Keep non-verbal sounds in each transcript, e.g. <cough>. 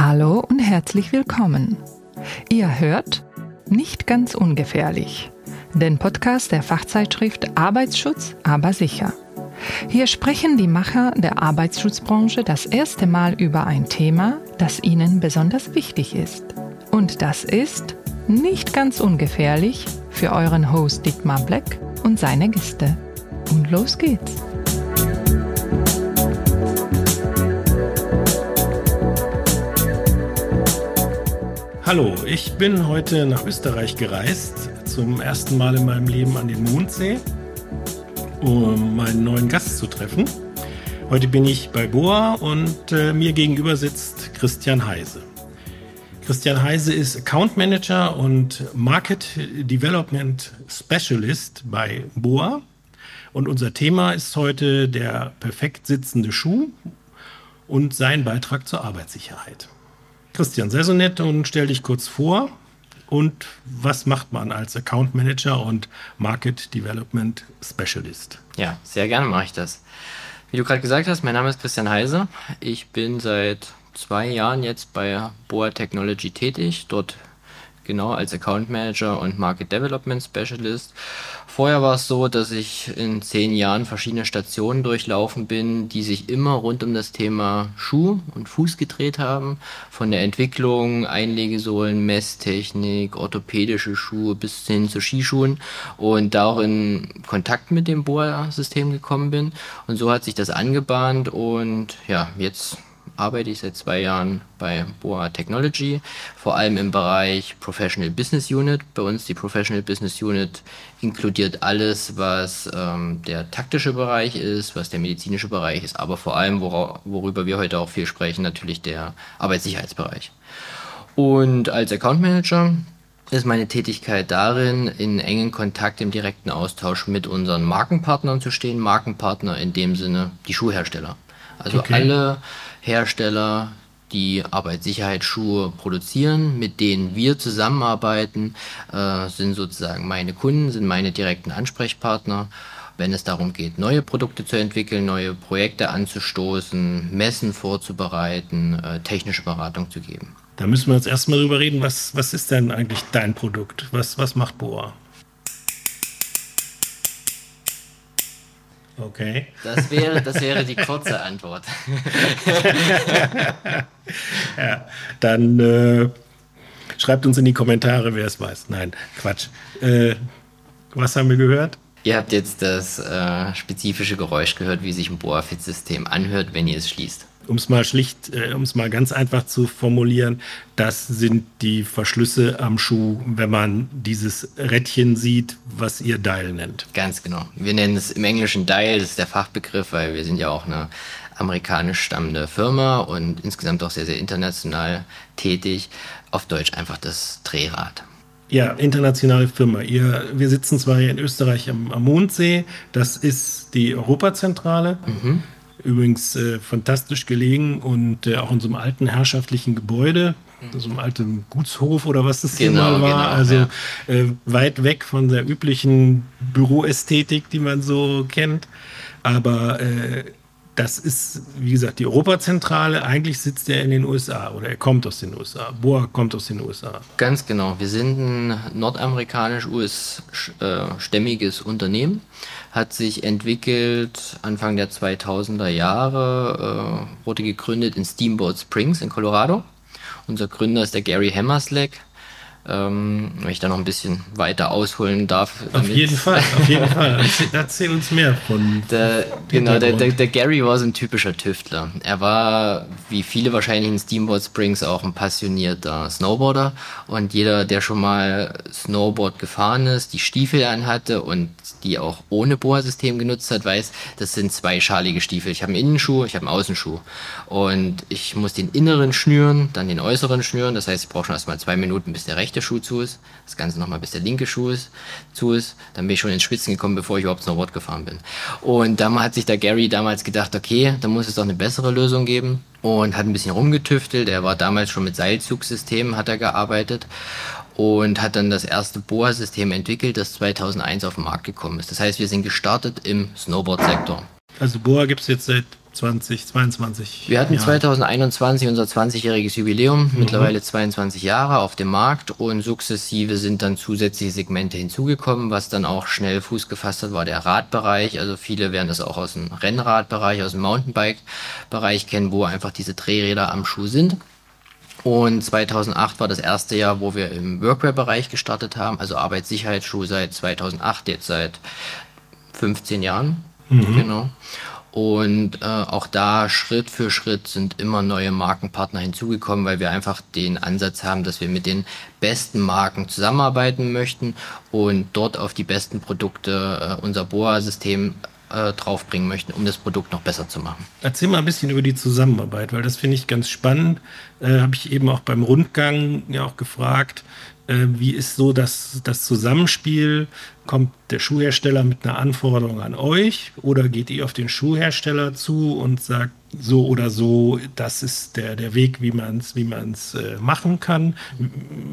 Hallo und herzlich willkommen. Ihr hört nicht ganz ungefährlich, den Podcast der Fachzeitschrift Arbeitsschutz, aber sicher. Hier sprechen die Macher der Arbeitsschutzbranche das erste Mal über ein Thema, das ihnen besonders wichtig ist. Und das ist nicht ganz ungefährlich für euren Host Dietmar Black und seine Gäste. Und los geht's. Hallo, ich bin heute nach Österreich gereist, zum ersten Mal in meinem Leben an den Mondsee, um meinen neuen Gast zu treffen. Heute bin ich bei Boa und äh, mir gegenüber sitzt Christian Heise. Christian Heise ist Account Manager und Market Development Specialist bei Boa. Und unser Thema ist heute der perfekt sitzende Schuh und sein Beitrag zur Arbeitssicherheit. Christian, sei so nett und stell dich kurz vor. Und was macht man als Account Manager und Market Development Specialist? Ja, sehr gerne mache ich das. Wie du gerade gesagt hast, mein Name ist Christian Heise. Ich bin seit zwei Jahren jetzt bei Boa Technology tätig, dort genau als Account Manager und Market Development Specialist. Vorher war es so, dass ich in zehn Jahren verschiedene Stationen durchlaufen bin, die sich immer rund um das Thema Schuh und Fuß gedreht haben. Von der Entwicklung, Einlegesohlen, Messtechnik, orthopädische Schuhe bis hin zu Skischuhen und da auch in Kontakt mit dem Boa-System gekommen bin. Und so hat sich das angebahnt und ja, jetzt arbeite ich seit zwei Jahren bei Boa Technology, vor allem im Bereich Professional Business Unit. Bei uns die Professional Business Unit inkludiert alles, was ähm, der taktische Bereich ist, was der medizinische Bereich ist, aber vor allem, wor worüber wir heute auch viel sprechen, natürlich der Arbeitssicherheitsbereich. Und als Account Manager ist meine Tätigkeit darin, in engen Kontakt, im direkten Austausch mit unseren Markenpartnern zu stehen. Markenpartner in dem Sinne die Schuhhersteller. Also okay. alle Hersteller, die Arbeitssicherheitsschuhe produzieren, mit denen wir zusammenarbeiten, äh, sind sozusagen meine Kunden, sind meine direkten Ansprechpartner. Wenn es darum geht, neue Produkte zu entwickeln, neue Projekte anzustoßen, Messen vorzubereiten, äh, technische Beratung zu geben. Da müssen wir jetzt erstmal drüber reden, was, was ist denn eigentlich dein Produkt? Was, was macht Boa? Okay. Das wäre, das wäre die kurze Antwort. <laughs> ja, dann äh, schreibt uns in die Kommentare, wer es weiß. Nein, Quatsch. Äh, was haben wir gehört? Ihr habt jetzt das äh, spezifische Geräusch gehört, wie sich ein Boa-Fit-System anhört, wenn ihr es schließt um es mal schlicht, äh, um es mal ganz einfach zu formulieren, das sind die Verschlüsse am Schuh, wenn man dieses Rädchen sieht, was ihr Dial nennt. Ganz genau. Wir nennen es im Englischen Dial, das ist der Fachbegriff, weil wir sind ja auch eine amerikanisch stammende Firma und insgesamt auch sehr, sehr international tätig. Auf Deutsch einfach das Drehrad. Ja, internationale Firma. Ihr, wir sitzen zwar hier in Österreich am, am Mondsee, das ist die Europazentrale. Mhm. Übrigens äh, fantastisch gelegen und äh, auch in so einem alten herrschaftlichen Gebäude, mhm. so einem alten Gutshof oder was das genau, hier mal war. Genau, also ja. äh, weit weg von der üblichen Büroästhetik, die man so kennt. Aber äh, das ist, wie gesagt, die Europazentrale. Eigentlich sitzt er in den USA oder er kommt aus den USA. Boa kommt aus den USA. Ganz genau. Wir sind ein nordamerikanisch-US-stämmiges Unternehmen hat sich entwickelt Anfang der 2000er Jahre, äh, wurde gegründet in Steamboat Springs in Colorado. Unser Gründer ist der Gary Hammerslack. Ähm, wenn ich da noch ein bisschen weiter ausholen darf. Auf jeden Fall, auf jeden Fall. <laughs> Erzähl, uns mehr von. Der, genau, der, der, der, Gary war so ein typischer Tüftler. Er war, wie viele wahrscheinlich in Steamboat Springs, auch ein passionierter Snowboarder. Und jeder, der schon mal Snowboard gefahren ist, die Stiefel anhatte und die auch ohne Bohrsystem genutzt hat, weiß, das sind zweischalige Stiefel. Ich habe einen Innenschuh, ich habe einen Außenschuh. Und ich muss den inneren schnüren, dann den äußeren schnüren. Das heißt, ich brauche schon erstmal zwei Minuten, bis der rechte Schuh zu ist. Das Ganze nochmal, bis der linke Schuh ist, zu ist. Dann bin ich schon ins Spitzen gekommen, bevor ich überhaupt Snowboard gefahren bin. Und dann hat sich der Gary damals gedacht, okay, da muss es doch eine bessere Lösung geben und hat ein bisschen rumgetüftelt. Er war damals schon mit Seilzugsystemen, hat er gearbeitet und hat dann das erste Boa-System entwickelt, das 2001 auf den Markt gekommen ist. Das heißt, wir sind gestartet im Snowboard-Sektor. Also Boa gibt es jetzt seit 2022. Wir hatten 2021 unser 20-jähriges Jubiläum, mhm. mittlerweile 22 Jahre auf dem Markt und sukzessive sind dann zusätzliche Segmente hinzugekommen, was dann auch schnell Fuß gefasst hat, war der Radbereich. Also viele werden das auch aus dem Rennradbereich, aus dem Mountainbike-Bereich kennen, wo einfach diese Drehräder am Schuh sind. Und 2008 war das erste Jahr, wo wir im Workwear-Bereich gestartet haben, also Arbeitssicherheitsschuh seit 2008, jetzt seit 15 Jahren. Mhm. Genau. Und äh, auch da Schritt für Schritt sind immer neue Markenpartner hinzugekommen, weil wir einfach den Ansatz haben, dass wir mit den besten Marken zusammenarbeiten möchten und dort auf die besten Produkte äh, unser BOA-System äh, draufbringen möchten, um das Produkt noch besser zu machen. Erzähl mal ein bisschen über die Zusammenarbeit, weil das finde ich ganz spannend. Äh, Habe ich eben auch beim Rundgang ja auch gefragt, äh, wie ist so das, das Zusammenspiel? Kommt der Schuhhersteller mit einer Anforderung an euch oder geht ihr auf den Schuhhersteller zu und sagt so oder so, das ist der, der Weg, wie man es wie man's, äh, machen kann?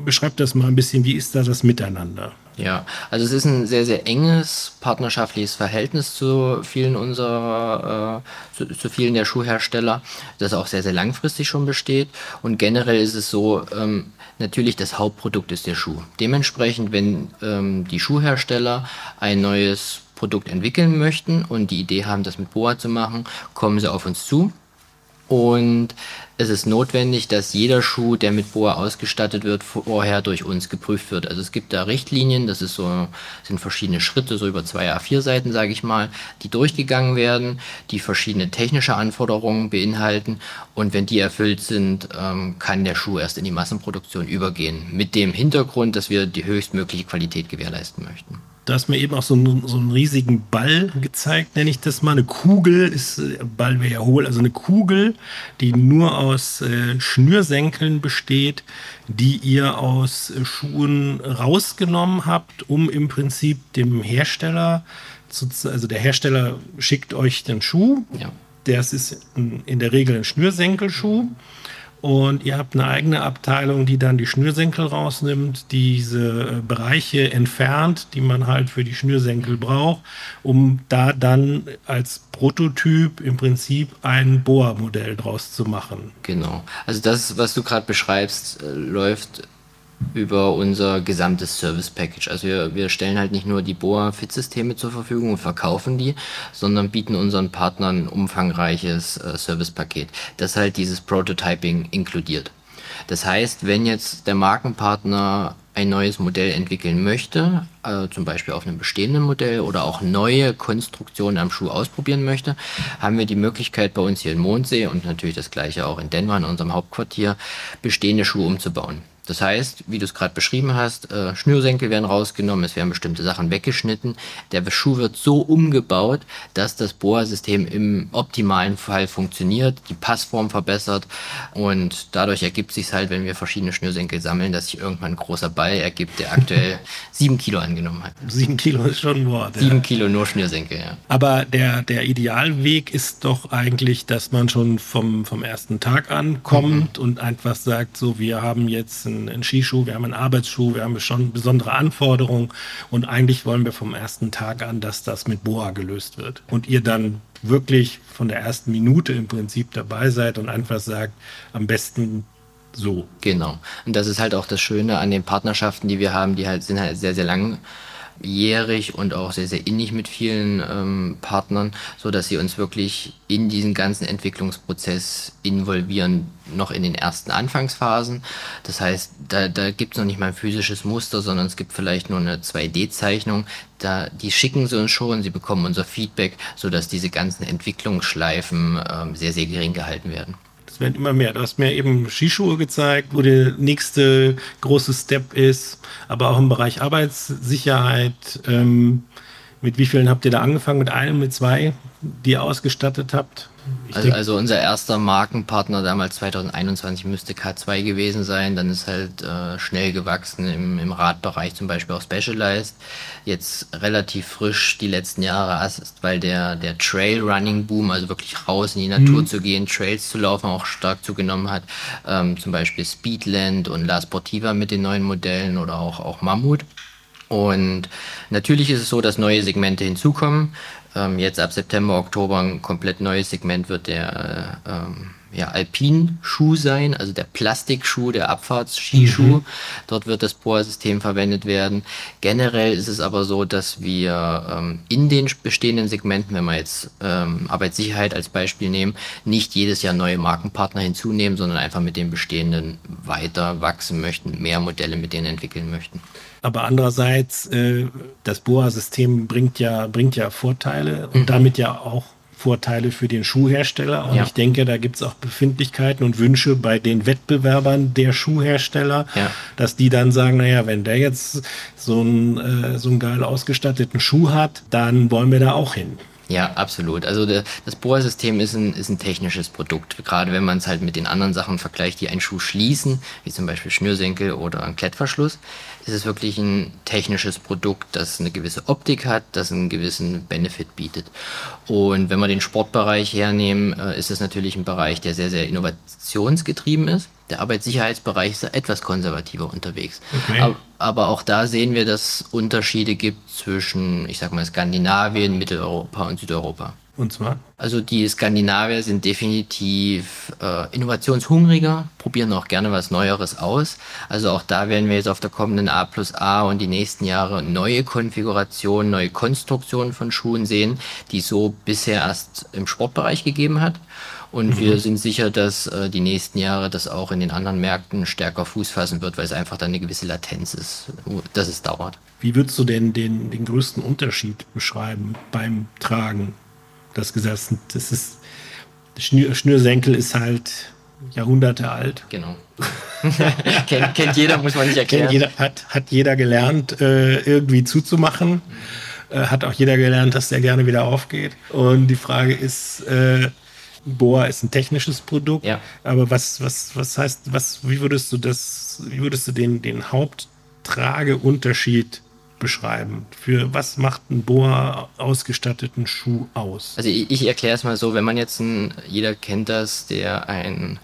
Beschreibt das mal ein bisschen, wie ist da das Miteinander? Ja, also es ist ein sehr, sehr enges partnerschaftliches Verhältnis zu vielen unserer, äh, zu, zu, vielen der Schuhhersteller, das auch sehr, sehr langfristig schon besteht. Und generell ist es so, ähm, natürlich das Hauptprodukt ist der Schuh. Dementsprechend, wenn ähm, die Schuhhersteller ein neues Produkt entwickeln möchten und die Idee haben, das mit Boa zu machen, kommen sie auf uns zu und es ist notwendig, dass jeder Schuh, der mit Boa ausgestattet wird, vorher durch uns geprüft wird. Also es gibt da Richtlinien, das ist so, sind verschiedene Schritte, so über zwei A4 Seiten, sage ich mal, die durchgegangen werden, die verschiedene technische Anforderungen beinhalten. Und wenn die erfüllt sind, ähm, kann der Schuh erst in die Massenproduktion übergehen. Mit dem Hintergrund, dass wir die höchstmögliche Qualität gewährleisten möchten. Du hast mir eben auch so einen, so einen riesigen Ball gezeigt, nenne ich das mal. Eine Kugel ist, äh, Ball wäre ja hohl, also eine Kugel, die nur aus äh, Schnürsenkeln besteht, die ihr aus äh, Schuhen rausgenommen habt, um im Prinzip dem Hersteller, zu, also der Hersteller schickt euch den Schuh. Ja. Das ist in der Regel ein Schnürsenkelschuh und ihr habt eine eigene Abteilung, die dann die Schnürsenkel rausnimmt, diese äh, Bereiche entfernt, die man halt für die Schnürsenkel braucht, um da dann als Prototyp im Prinzip ein Boa-Modell draus zu machen. Genau. Also das, was du gerade beschreibst, äh, läuft über unser gesamtes Service Package. Also wir, wir stellen halt nicht nur die Boa-Fit-Systeme zur Verfügung und verkaufen die, sondern bieten unseren Partnern ein umfangreiches äh, Service-Paket, das halt dieses Prototyping inkludiert. Das heißt, wenn jetzt der Markenpartner ein neues Modell entwickeln möchte, äh, zum Beispiel auf einem bestehenden Modell oder auch neue Konstruktionen am Schuh ausprobieren möchte, haben wir die Möglichkeit bei uns hier in Mondsee und natürlich das gleiche auch in Denver in unserem Hauptquartier, bestehende Schuhe umzubauen. Das heißt, wie du es gerade beschrieben hast, äh, Schnürsenkel werden rausgenommen, es werden bestimmte Sachen weggeschnitten. Der Schuh wird so umgebaut, dass das Bohrsystem im optimalen Fall funktioniert, die Passform verbessert und dadurch ergibt sich halt, wenn wir verschiedene Schnürsenkel sammeln, dass sich irgendwann ein großer Ball ergibt, der aktuell <laughs> sieben Kilo angenommen hat. Sieben Kilo ist schon ein Wort. Sieben ja. Kilo nur Schnürsenkel, ja. Aber der, der Idealweg ist doch eigentlich, dass man schon vom, vom ersten Tag an kommt mhm. und einfach sagt, so, wir haben jetzt ein einen, einen Skischuh, wir haben einen Arbeitsschuh, wir haben schon besondere Anforderungen und eigentlich wollen wir vom ersten Tag an, dass das mit Boa gelöst wird. Und ihr dann wirklich von der ersten Minute im Prinzip dabei seid und einfach sagt, am besten so. Genau. Und das ist halt auch das Schöne an den Partnerschaften, die wir haben, die halt sind halt sehr, sehr lang jährig und auch sehr, sehr innig mit vielen ähm, Partnern, so dass sie uns wirklich in diesen ganzen Entwicklungsprozess involvieren, noch in den ersten Anfangsphasen. Das heißt, da, da gibt es noch nicht mal ein physisches Muster, sondern es gibt vielleicht nur eine 2D-Zeichnung. Da, die schicken sie uns schon, sie bekommen unser Feedback, so dass diese ganzen Entwicklungsschleifen ähm, sehr, sehr gering gehalten werden. Es werden immer mehr. Du hast mir eben Skischuhe gezeigt, wo der nächste große Step ist, aber auch im Bereich Arbeitssicherheit. Ähm, mit wie vielen habt ihr da angefangen? Mit einem, mit zwei, die ihr ausgestattet habt? Also, also, unser erster Markenpartner damals 2021 müsste K2 gewesen sein. Dann ist halt äh, schnell gewachsen im, im Radbereich zum Beispiel auch Specialized. Jetzt relativ frisch die letzten Jahre, weil der, der Trail-Running-Boom, also wirklich raus in die Natur mhm. zu gehen, Trails zu laufen, auch stark zugenommen hat. Ähm, zum Beispiel Speedland und La Sportiva mit den neuen Modellen oder auch, auch Mammut. Und natürlich ist es so, dass neue Segmente hinzukommen. ähm, jetzt ab September, Oktober ein komplett neues Segment wird der äh, ähm, ja, Alpinschuh sein, also der Plastikschuh, der Abfahrtsskischuh. Mhm. Dort wird das Boa-System verwendet werden. Generell ist es aber so, dass wir ähm, in den bestehenden Segmenten, wenn wir jetzt ähm, Arbeitssicherheit als Beispiel nehmen, nicht jedes Jahr neue Markenpartner hinzunehmen, sondern einfach mit den bestehenden weiter wachsen möchten, mehr Modelle mit denen entwickeln möchten. Aber andererseits, äh, das Boa-System bringt ja, bringt ja Vorteile und mhm. damit ja auch Vorteile für den Schuhhersteller. Und ja. ich denke, da gibt es auch Befindlichkeiten und Wünsche bei den Wettbewerbern der Schuhhersteller, ja. dass die dann sagen, naja, wenn der jetzt so einen, äh, so einen geil ausgestatteten Schuh hat, dann wollen wir da auch hin. Ja, absolut. Also das Bohrsystem ist ein, ist ein technisches Produkt. Gerade wenn man es halt mit den anderen Sachen vergleicht, die einen Schuh schließen, wie zum Beispiel Schnürsenkel oder ein Klettverschluss, ist es wirklich ein technisches Produkt, das eine gewisse Optik hat, das einen gewissen Benefit bietet. Und wenn wir den Sportbereich hernehmen, äh, ist es natürlich ein Bereich, der sehr, sehr innovationsgetrieben ist. Der Arbeitssicherheitsbereich ist etwas konservativer unterwegs. Okay. Aber, auch da sehen wir, dass es Unterschiede gibt zwischen, ich sag mal, Skandinavien, Mitteleuropa und Südeuropa. Und zwar? Also die Skandinavier sind definitiv äh, innovationshungriger, probieren auch gerne was Neueres aus. Also auch da werden wir jetzt auf der kommenden A plus A und die nächsten Jahre neue Konfigurationen, neue Konstruktionen von Schuhen sehen, die es so bisher erst im Sportbereich gegeben hat. Und mhm. wir sind sicher, dass äh, die nächsten Jahre das auch in den anderen Märkten stärker Fuß fassen wird, weil es einfach dann eine gewisse Latenz ist, dass es dauert. Wie würdest du denn den, den größten Unterschied beschreiben beim Tragen das gesagt, das ist Schnür, Schnürsenkel ist halt Jahrhunderte alt. Genau. <laughs> kennt, kennt, jeder, muss man nicht erklären. Jeder, hat, hat jeder gelernt, äh, irgendwie zuzumachen. Äh, hat auch jeder gelernt, dass der gerne wieder aufgeht. Und die Frage ist, äh, Boa ist ein technisches Produkt, ja. aber was, was, was heißt, was, wie würdest du das, wie würdest du den, den Haupttrageunterschied beschreiben? Für was macht ein Boa ausgestatteten Schuh aus? Also ich, ich erkläre es mal so, wenn man jetzt ein, jeder kennt das, der einen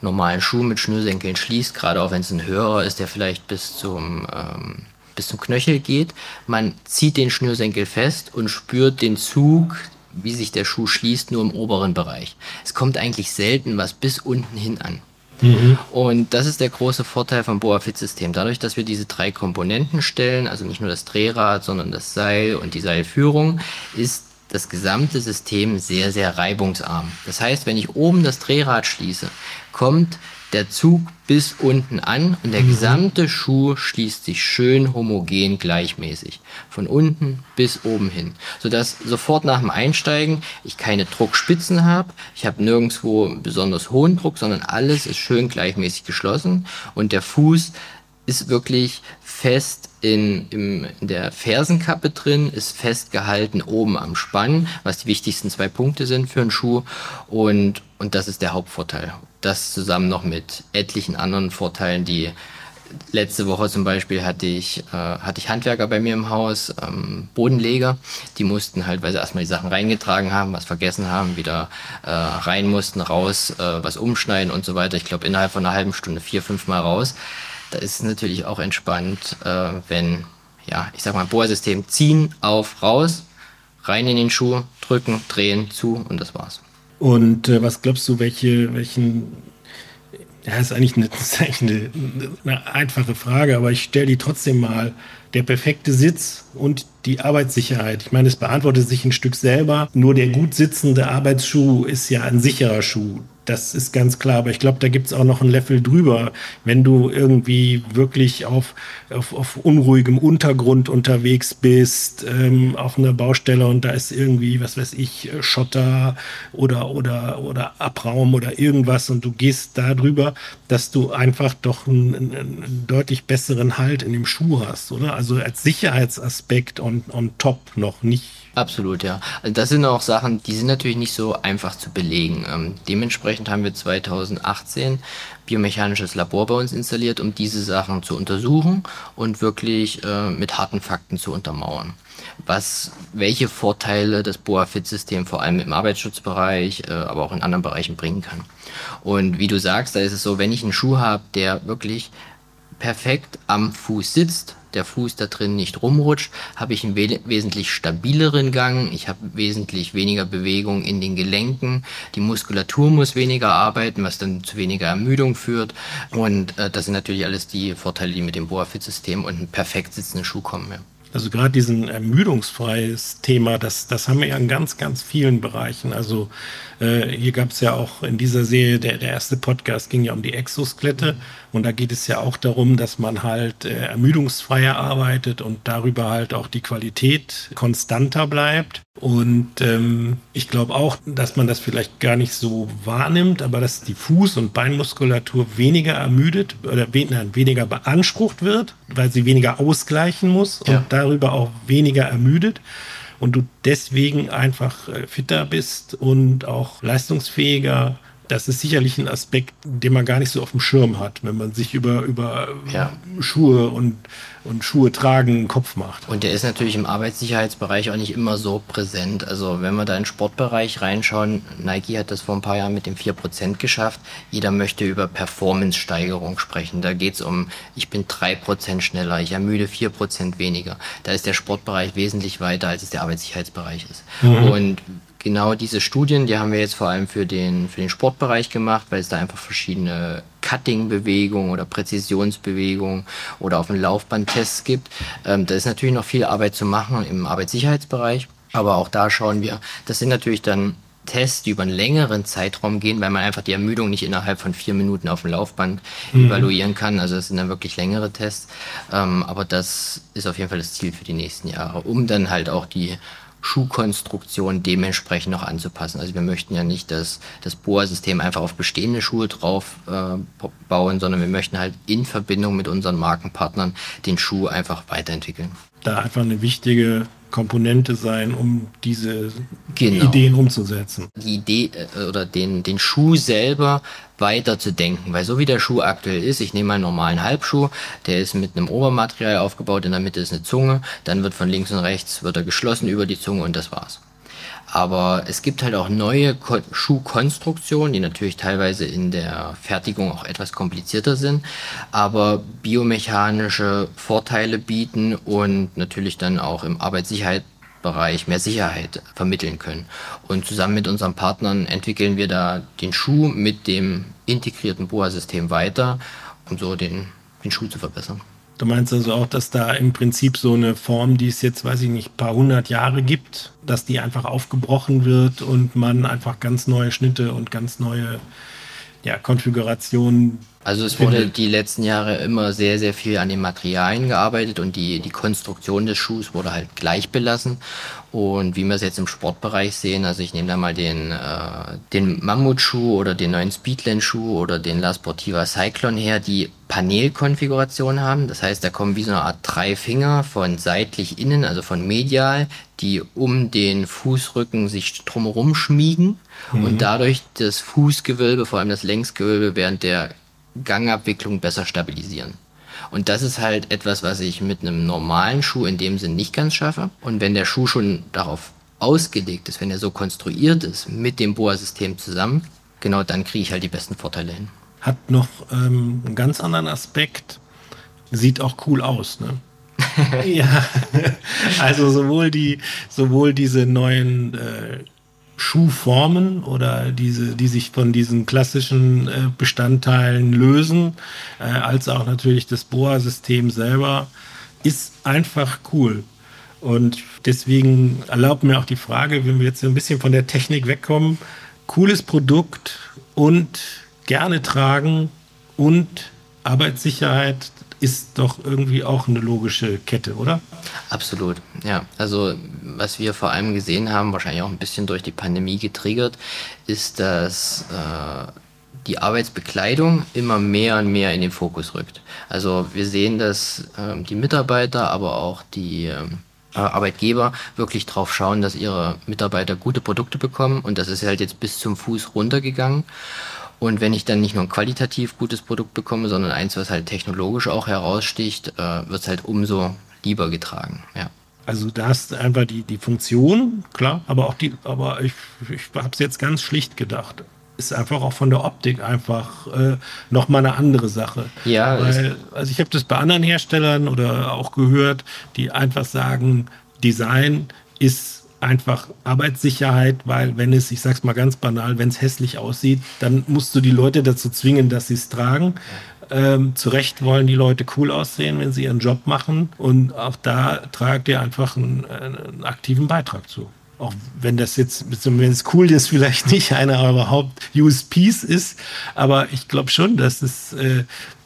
normalen Schuh mit Schnürsenkeln schließt, gerade auch wenn es ein höherer ist, der vielleicht bis zum ähm, bis zum Knöchel geht. Man zieht den Schnürsenkel fest und spürt den Zug, wie sich der Schuh schließt, nur im oberen Bereich. Es kommt eigentlich selten was bis unten hin an. Mhm. Und das ist der große Vorteil vom Boa-Fit-System. Dadurch, dass wir diese drei Komponenten stellen, also nicht nur das Drehrad, sondern das Seil und die Seilführung, ist das gesamte System sehr, sehr reibungsarm. Das heißt, wenn ich oben das Drehrad schließe, kommt der Zug bis unten an und der mhm. gesamte Schuh schließt sich schön homogen gleichmäßig. Von unten bis oben hin. Sodass sofort nach dem Einsteigen ich keine Druckspitzen habe. Ich habe nirgendwo besonders hohen Druck, sondern alles ist schön gleichmäßig geschlossen und der Fuß ist wirklich fest in, in der Fersenkappe drin, ist festgehalten oben am Spann, was die wichtigsten zwei Punkte sind für einen Schuh. Und, und das ist der Hauptvorteil. Das zusammen noch mit etlichen anderen Vorteilen, die letzte Woche zum Beispiel hatte ich, äh, hatte ich Handwerker bei mir im Haus, ähm, Bodenleger, die mussten halt, weil sie erstmal die Sachen reingetragen haben, was vergessen haben, wieder äh, rein mussten, raus, äh, was umschneiden und so weiter. Ich glaube innerhalb von einer halben Stunde vier, fünf Mal raus. Da ist es natürlich auch entspannt, äh, wenn, ja, ich sag mal, Bohrsystem ziehen, auf, raus, rein in den Schuh, drücken, drehen, zu und das war's. Und äh, was glaubst du, welche, welchen, ja, ist eigentlich, eine, <laughs> ist eigentlich eine, eine einfache Frage, aber ich stelle die trotzdem mal. Der perfekte Sitz und die Arbeitssicherheit. Ich meine, es beantwortet sich ein Stück selber. Nur der gut sitzende Arbeitsschuh ist ja ein sicherer Schuh. Das ist ganz klar, aber ich glaube, da gibt es auch noch ein Level drüber. Wenn du irgendwie wirklich auf, auf, auf unruhigem Untergrund unterwegs bist, ähm, auf einer Baustelle und da ist irgendwie, was weiß ich, Schotter oder, oder, oder Abraum oder irgendwas und du gehst da drüber, dass du einfach doch einen, einen deutlich besseren Halt in dem Schuh hast, oder? Also als Sicherheitsaspekt on, on top noch nicht Absolut, ja. Also das sind auch Sachen, die sind natürlich nicht so einfach zu belegen. Ähm, dementsprechend haben wir 2018 biomechanisches Labor bei uns installiert, um diese Sachen zu untersuchen und wirklich äh, mit harten Fakten zu untermauern. Was, welche Vorteile das BOA-Fit-System vor allem im Arbeitsschutzbereich, äh, aber auch in anderen Bereichen bringen kann. Und wie du sagst, da ist es so, wenn ich einen Schuh habe, der wirklich perfekt am Fuß sitzt, der Fuß da drin nicht rumrutscht, habe ich einen we wesentlich stabileren Gang, ich habe wesentlich weniger Bewegung in den Gelenken, die Muskulatur muss weniger arbeiten, was dann zu weniger Ermüdung führt und äh, das sind natürlich alles die Vorteile, die mit dem Boa-Fit-System und einem perfekt sitzenden Schuh kommen. Ja. Also gerade diesen ermüdungsfreies Thema, das, das haben wir ja in ganz, ganz vielen Bereichen. Also äh, hier gab es ja auch in dieser Serie, der, der erste Podcast ging ja um die Exoskelette und da geht es ja auch darum, dass man halt äh, ermüdungsfreier arbeitet und darüber halt auch die Qualität konstanter bleibt. Und ähm, ich glaube auch, dass man das vielleicht gar nicht so wahrnimmt, aber dass die Fuß- und Beinmuskulatur weniger ermüdet oder weniger beansprucht wird, weil sie weniger ausgleichen muss ja. und darüber auch weniger ermüdet und du deswegen einfach äh, fitter bist und auch leistungsfähiger. Das ist sicherlich ein Aspekt, den man gar nicht so auf dem Schirm hat, wenn man sich über, über ja. Schuhe und und Schuhe tragen einen Kopf macht. Und der ist natürlich im Arbeitssicherheitsbereich auch nicht immer so präsent. Also wenn wir da in den Sportbereich reinschauen, Nike hat das vor ein paar Jahren mit dem 4% geschafft. Jeder möchte über Performance-Steigerung sprechen. Da geht es um, ich bin 3% schneller, ich ermüde 4% weniger. Da ist der Sportbereich wesentlich weiter, als es der Arbeitssicherheitsbereich ist. Mhm. Und genau diese Studien, die haben wir jetzt vor allem für den, für den Sportbereich gemacht, weil es da einfach verschiedene Cutting-Bewegungen oder Präzisionsbewegungen oder auf dem Laufband Tests gibt. Ähm, da ist natürlich noch viel Arbeit zu machen im Arbeitssicherheitsbereich. Aber auch da schauen wir, das sind natürlich dann Tests, die über einen längeren Zeitraum gehen, weil man einfach die Ermüdung nicht innerhalb von vier Minuten auf dem Laufband mhm. evaluieren kann. Also das sind dann wirklich längere Tests. Ähm, aber das ist auf jeden Fall das Ziel für die nächsten Jahre, um dann halt auch die Schuhkonstruktion dementsprechend noch anzupassen. Also wir möchten ja nicht das, das Boa-System einfach auf bestehende Schuhe drauf äh, bauen, sondern wir möchten halt in Verbindung mit unseren Markenpartnern den Schuh einfach weiterentwickeln. Da einfach eine wichtige Komponente sein, um diese genau. Ideen umzusetzen. Die Idee äh, oder den, den Schuh selber weiter zu denken, weil so wie der Schuh aktuell ist, ich nehme einen normalen Halbschuh, der ist mit einem Obermaterial aufgebaut, in der Mitte ist eine Zunge, dann wird von links und rechts wird er geschlossen über die Zunge und das war's. Aber es gibt halt auch neue Ko Schuhkonstruktionen, die natürlich teilweise in der Fertigung auch etwas komplizierter sind, aber biomechanische Vorteile bieten und natürlich dann auch im Arbeitssicherheitsbereich mehr Sicherheit vermitteln können. Und zusammen mit unseren Partnern entwickeln wir da den Schuh mit dem integrierten BOA-System weiter, um so den, den Schuh zu verbessern. Du meinst also auch, dass da im Prinzip so eine Form, die es jetzt, weiß ich nicht, paar hundert Jahre gibt, dass die einfach aufgebrochen wird und man einfach ganz neue Schnitte und ganz neue ja, Konfigurationen also es wurde die letzten Jahre immer sehr, sehr viel an den Materialien gearbeitet und die, die Konstruktion des Schuhs wurde halt gleich belassen. Und wie wir es jetzt im Sportbereich sehen, also ich nehme da mal den, äh, den Mammutschuh oder den neuen Speedland-Schuh oder den La Sportiva Cyclone her, die Panelkonfiguration haben. Das heißt, da kommen wie so eine Art drei Finger von seitlich innen, also von medial, die um den Fußrücken sich drumherum schmiegen mhm. und dadurch das Fußgewölbe, vor allem das Längsgewölbe während der Gangabwicklung besser stabilisieren. Und das ist halt etwas, was ich mit einem normalen Schuh in dem Sinn nicht ganz schaffe. Und wenn der Schuh schon darauf ausgelegt ist, wenn er so konstruiert ist, mit dem Boa-System zusammen, genau dann kriege ich halt die besten Vorteile hin. Hat noch ähm, einen ganz anderen Aspekt. Sieht auch cool aus, ne? <laughs> ja, also sowohl die, sowohl diese neuen äh, Schuhformen oder diese, die sich von diesen klassischen äh, Bestandteilen lösen, äh, als auch natürlich das Boa-System selber, ist einfach cool. Und deswegen erlaubt mir auch die Frage, wenn wir jetzt ein bisschen von der Technik wegkommen, cooles Produkt und gerne tragen und Arbeitssicherheit, ist doch irgendwie auch eine logische Kette, oder? Absolut, ja. Also was wir vor allem gesehen haben, wahrscheinlich auch ein bisschen durch die Pandemie getriggert, ist, dass äh, die Arbeitsbekleidung immer mehr und mehr in den Fokus rückt. Also wir sehen, dass äh, die Mitarbeiter, aber auch die äh, Arbeitgeber wirklich drauf schauen, dass ihre Mitarbeiter gute Produkte bekommen und das ist halt jetzt bis zum Fuß runtergegangen. Und wenn ich dann nicht nur ein qualitativ gutes Produkt bekomme, sondern eins, was halt technologisch auch heraussticht, äh, wird es halt umso lieber getragen. Ja. Also da hast du einfach die, die Funktion, klar, aber auch die, aber ich, ich habe es jetzt ganz schlicht gedacht. ist einfach auch von der Optik einfach äh, nochmal eine andere Sache. Ja, Weil, also ich habe das bei anderen Herstellern oder auch gehört, die einfach sagen, Design ist einfach Arbeitssicherheit, weil wenn es, ich sag's mal ganz banal, wenn es hässlich aussieht, dann musst du die Leute dazu zwingen, dass sie es tragen. Ähm, zu Recht wollen die Leute cool aussehen, wenn sie ihren Job machen. Und auch da tragt ihr einfach einen, einen aktiven Beitrag zu. Auch wenn das jetzt, wenn es cool ist, vielleicht <laughs> nicht einer eurer Haupt-USPs ist. Aber ich glaube schon, dass es, äh,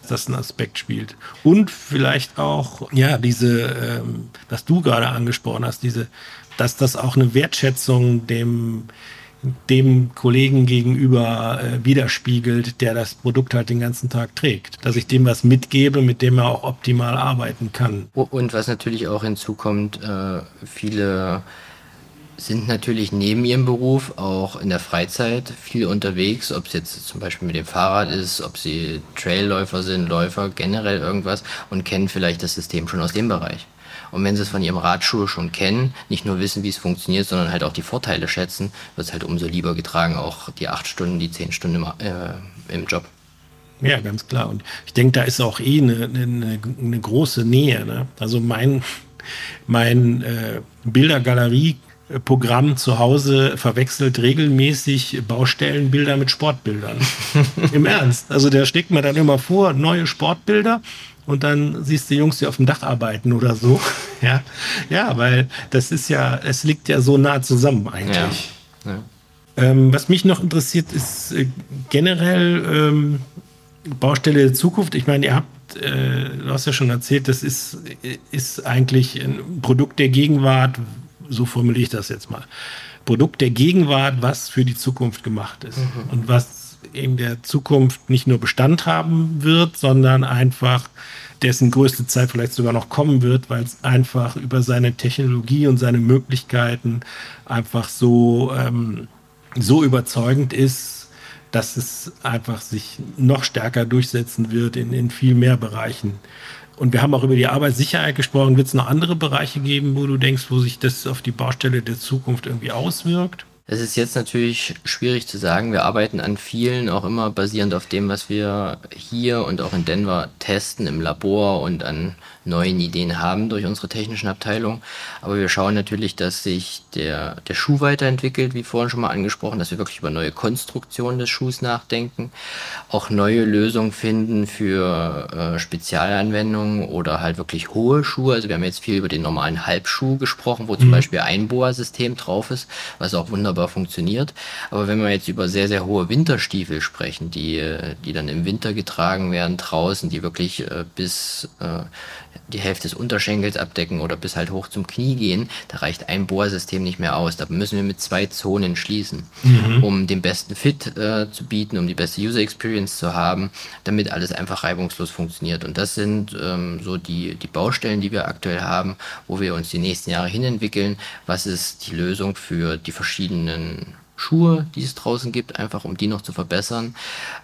das ein Aspekt spielt. Und vielleicht auch, ja, diese, ähm, was du gerade angesprochen hast, diese, dass das auch eine Wertschätzung dem, dem Kollegen gegenüber äh, widerspiegelt, der das Produkt halt den ganzen Tag trägt. Dass ich dem was mitgebe, mit dem er auch optimal arbeiten kann. Und was natürlich auch hinzukommt, äh, viele sind natürlich neben ihrem Beruf auch in der Freizeit viel unterwegs, ob es jetzt zum Beispiel mit dem Fahrrad ist, ob sie Trailläufer sind, Läufer, generell irgendwas und kennen vielleicht das System schon aus dem Bereich. Und wenn sie es von ihrem Radschuh schon kennen, nicht nur wissen, wie es funktioniert, sondern halt auch die Vorteile schätzen, wird es halt umso lieber getragen, auch die acht Stunden, die zehn Stunden im, äh, im Job. Ja, ganz klar. Und ich denke, da ist auch eh eine, eine, eine große Nähe. Ne? Also mein, mein äh, Bildergalerie Programm zu Hause verwechselt regelmäßig Baustellenbilder mit Sportbildern. <laughs> Im Ernst. Also der schlägt mir dann immer vor, neue Sportbilder und dann siehst du Jungs, die auf dem Dach arbeiten oder so. <laughs> ja, ja, weil das ist ja, es liegt ja so nah zusammen eigentlich. Ja. Ja. Ähm, was mich noch interessiert, ist äh, generell ähm, Baustelle der Zukunft. Ich meine, ihr habt, äh, du hast ja schon erzählt, das ist, ist eigentlich ein Produkt der Gegenwart, so formuliere ich das jetzt mal. Produkt der Gegenwart, was für die Zukunft gemacht ist. Mhm. Und was in der Zukunft nicht nur Bestand haben wird, sondern einfach dessen größte Zeit vielleicht sogar noch kommen wird, weil es einfach über seine Technologie und seine Möglichkeiten einfach so, ähm, so überzeugend ist, dass es einfach sich noch stärker durchsetzen wird in, in viel mehr Bereichen. Und wir haben auch über die Arbeitssicherheit gesprochen. Wird es noch andere Bereiche geben, wo du denkst, wo sich das auf die Baustelle der Zukunft irgendwie auswirkt? Es ist jetzt natürlich schwierig zu sagen. Wir arbeiten an vielen, auch immer basierend auf dem, was wir hier und auch in Denver testen im Labor und an neuen Ideen haben durch unsere technischen Abteilung. Aber wir schauen natürlich, dass sich der, der Schuh weiterentwickelt, wie vorhin schon mal angesprochen, dass wir wirklich über neue Konstruktionen des Schuhs nachdenken, auch neue Lösungen finden für äh, Spezialanwendungen oder halt wirklich hohe Schuhe. Also wir haben jetzt viel über den normalen Halbschuh gesprochen, wo zum mhm. Beispiel ein Boa-System drauf ist, was auch wunderbar funktioniert. Aber wenn wir jetzt über sehr, sehr hohe Winterstiefel sprechen, die, die dann im Winter getragen werden draußen, die wirklich äh, bis äh, die Hälfte des Unterschenkels abdecken oder bis halt hoch zum Knie gehen, da reicht ein Bohrsystem nicht mehr aus. Da müssen wir mit zwei Zonen schließen, mhm. um den besten Fit äh, zu bieten, um die beste User Experience zu haben, damit alles einfach reibungslos funktioniert. Und das sind ähm, so die, die Baustellen, die wir aktuell haben, wo wir uns die nächsten Jahre hinentwickeln. Was ist die Lösung für die verschiedenen Schuhe, die es draußen gibt, einfach um die noch zu verbessern.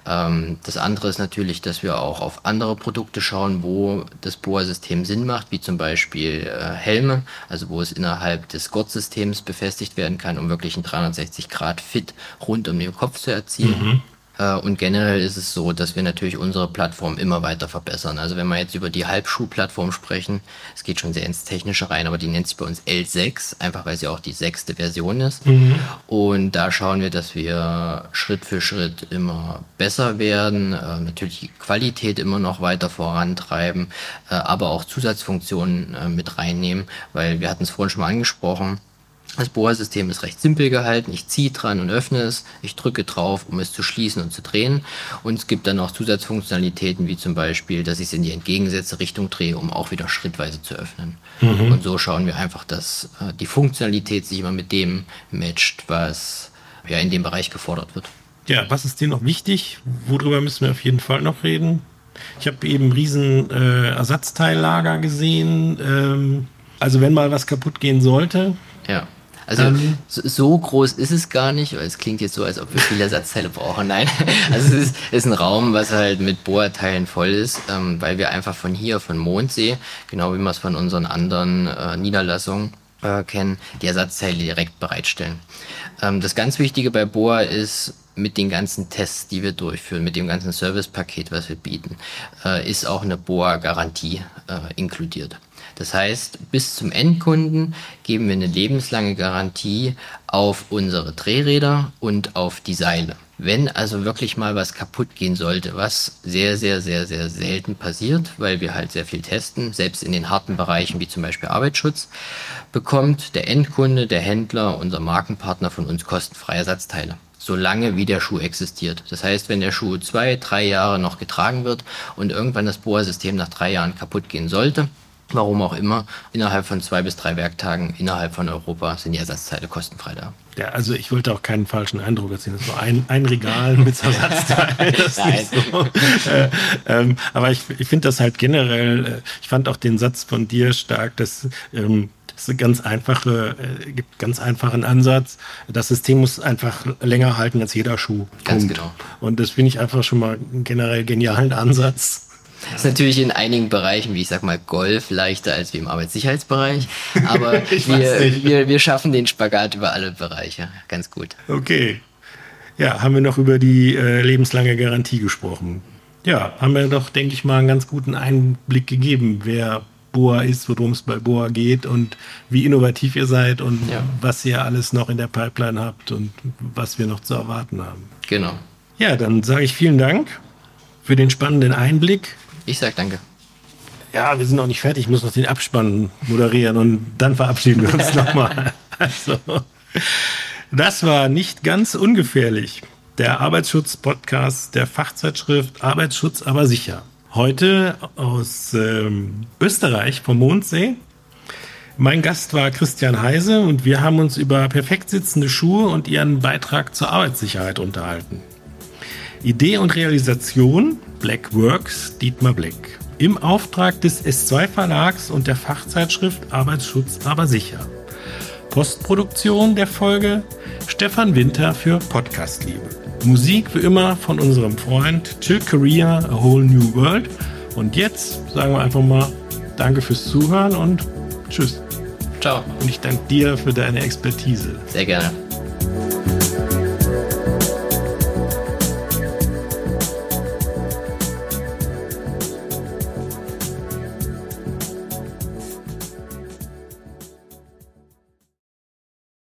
Ähm, das andere ist natürlich, dass wir auch auf andere Produkte schauen, wo das BOA-System Sinn macht, wie zum Beispiel äh, Helme, also wo es innerhalb des Gott-Systems befestigt werden kann, um wirklich einen 360-Grad-Fit rund um den Kopf zu erzielen. Mhm. Äh, und generell ist es so, dass wir natürlich unsere Plattform immer weiter verbessern. Also wenn wir jetzt über die Halbschuh-Plattform sprechen, es geht schon sehr ins Technische rein, aber die nennt sich bei uns L6, einfach weil sie auch die sechste Version ist. Mhm. Und da schauen wir, dass wir Schritt für Schritt immer besser werden, äh, natürlich die Qualität immer noch weiter vorantreiben, äh, aber auch Zusatzfunktionen mit reinnehmen, weil wir hatten es vorhin schon mal angesprochen, das Bohrsystem ist recht simpel gehalten. Ich ziehe dran und öffne es. Ich drücke drauf, um es zu schließen und zu drehen. Und es gibt dann auch Zusatzfunktionalitäten, wie zum Beispiel, dass ich es in die entgegengesetzte Richtung drehe, um auch wieder schrittweise zu öffnen. Mhm. Und so schauen wir einfach, dass äh, die Funktionalität sich immer mit dem matcht, was ja in dem Bereich gefordert wird. Ja, was ist dir noch wichtig? Worüber müssen wir auf jeden Fall noch reden? Ich habe eben riesen äh, Ersatzteillager gesehen. Ähm, also wenn mal was kaputt gehen sollte, ja. Also ähm, so groß ist es gar nicht, weil es klingt jetzt so, als ob wir viele Ersatzteile brauchen. Nein, <laughs> also es ist, ist, ein Raum, was halt mit Bohrteilen voll ist, ähm, weil wir einfach von hier, von Mondsee, genau wie wir es von unseren anderen äh, Niederlassungen äh, kennen, die Ersatzteile direkt bereitstellen. Ähm, das ganz Wichtige bei Bohr ist, mit den ganzen Tests, die wir durchführen, mit dem ganzen Servicepaket, was wir bieten, äh, ist auch eine BOA-Garantie äh, inkludiert. Das heißt, bis zum Endkunden geben wir eine lebenslange Garantie auf unsere Drehräder und auf die Seile. Wenn also wirklich mal was kaputt gehen sollte, was sehr, sehr, sehr, sehr selten passiert, weil wir halt sehr viel testen, selbst in den harten Bereichen wie zum Beispiel Arbeitsschutz, bekommt der Endkunde, der Händler, unser Markenpartner von uns kostenfreie Ersatzteile solange wie der Schuh existiert. Das heißt, wenn der Schuh zwei, drei Jahre noch getragen wird und irgendwann das Bohrsystem nach drei Jahren kaputt gehen sollte, warum auch immer, innerhalb von zwei bis drei Werktagen innerhalb von Europa sind die Ersatzteile kostenfrei da. Ja, also ich wollte auch keinen falschen Eindruck erzielen. Das war ein, ein Regal <laughs> mit Ersatzteilen. so. äh, ähm, aber ich, ich finde das halt generell, äh, ich fand auch den Satz von dir stark, dass ähm, das ist ganz einfache, äh, gibt ganz einfachen Ansatz. Das System muss einfach länger halten als jeder Schuh. Ganz Punkt. genau. Und das finde ich einfach schon mal einen generell genialen Ansatz. Das ist natürlich in einigen Bereichen, wie ich sag mal Golf, leichter als wie im Arbeitssicherheitsbereich. <laughs> Aber wir, wir, wir schaffen den Spagat über alle Bereiche ganz gut. Okay. Ja, haben wir noch über die äh, lebenslange Garantie gesprochen. Ja, haben wir doch, denke ich mal, einen ganz guten Einblick gegeben, wer Boa ist, worum es bei Boa geht und wie innovativ ihr seid und ja. was ihr alles noch in der Pipeline habt und was wir noch zu erwarten haben. Genau. Ja, dann sage ich vielen Dank für den spannenden Einblick. Ich sage danke. Ja, wir sind noch nicht fertig. Ich muss noch den Abspann moderieren und dann verabschieden wir uns <laughs> nochmal. Also, das war nicht ganz ungefährlich. Der Arbeitsschutz-Podcast der Fachzeitschrift Arbeitsschutz aber sicher. Heute aus ähm, Österreich vom Mondsee. Mein Gast war Christian Heise und wir haben uns über perfekt sitzende Schuhe und ihren Beitrag zur Arbeitssicherheit unterhalten. Idee und Realisation Black Works Dietmar Black. Im Auftrag des S2 Verlags und der Fachzeitschrift Arbeitsschutz aber sicher. Postproduktion der Folge Stefan Winter für Podcast Liebe. Musik wie immer von unserem Freund Till Korea A Whole New World. Und jetzt sagen wir einfach mal Danke fürs Zuhören und Tschüss. Ciao. Und ich danke dir für deine Expertise. Sehr gerne.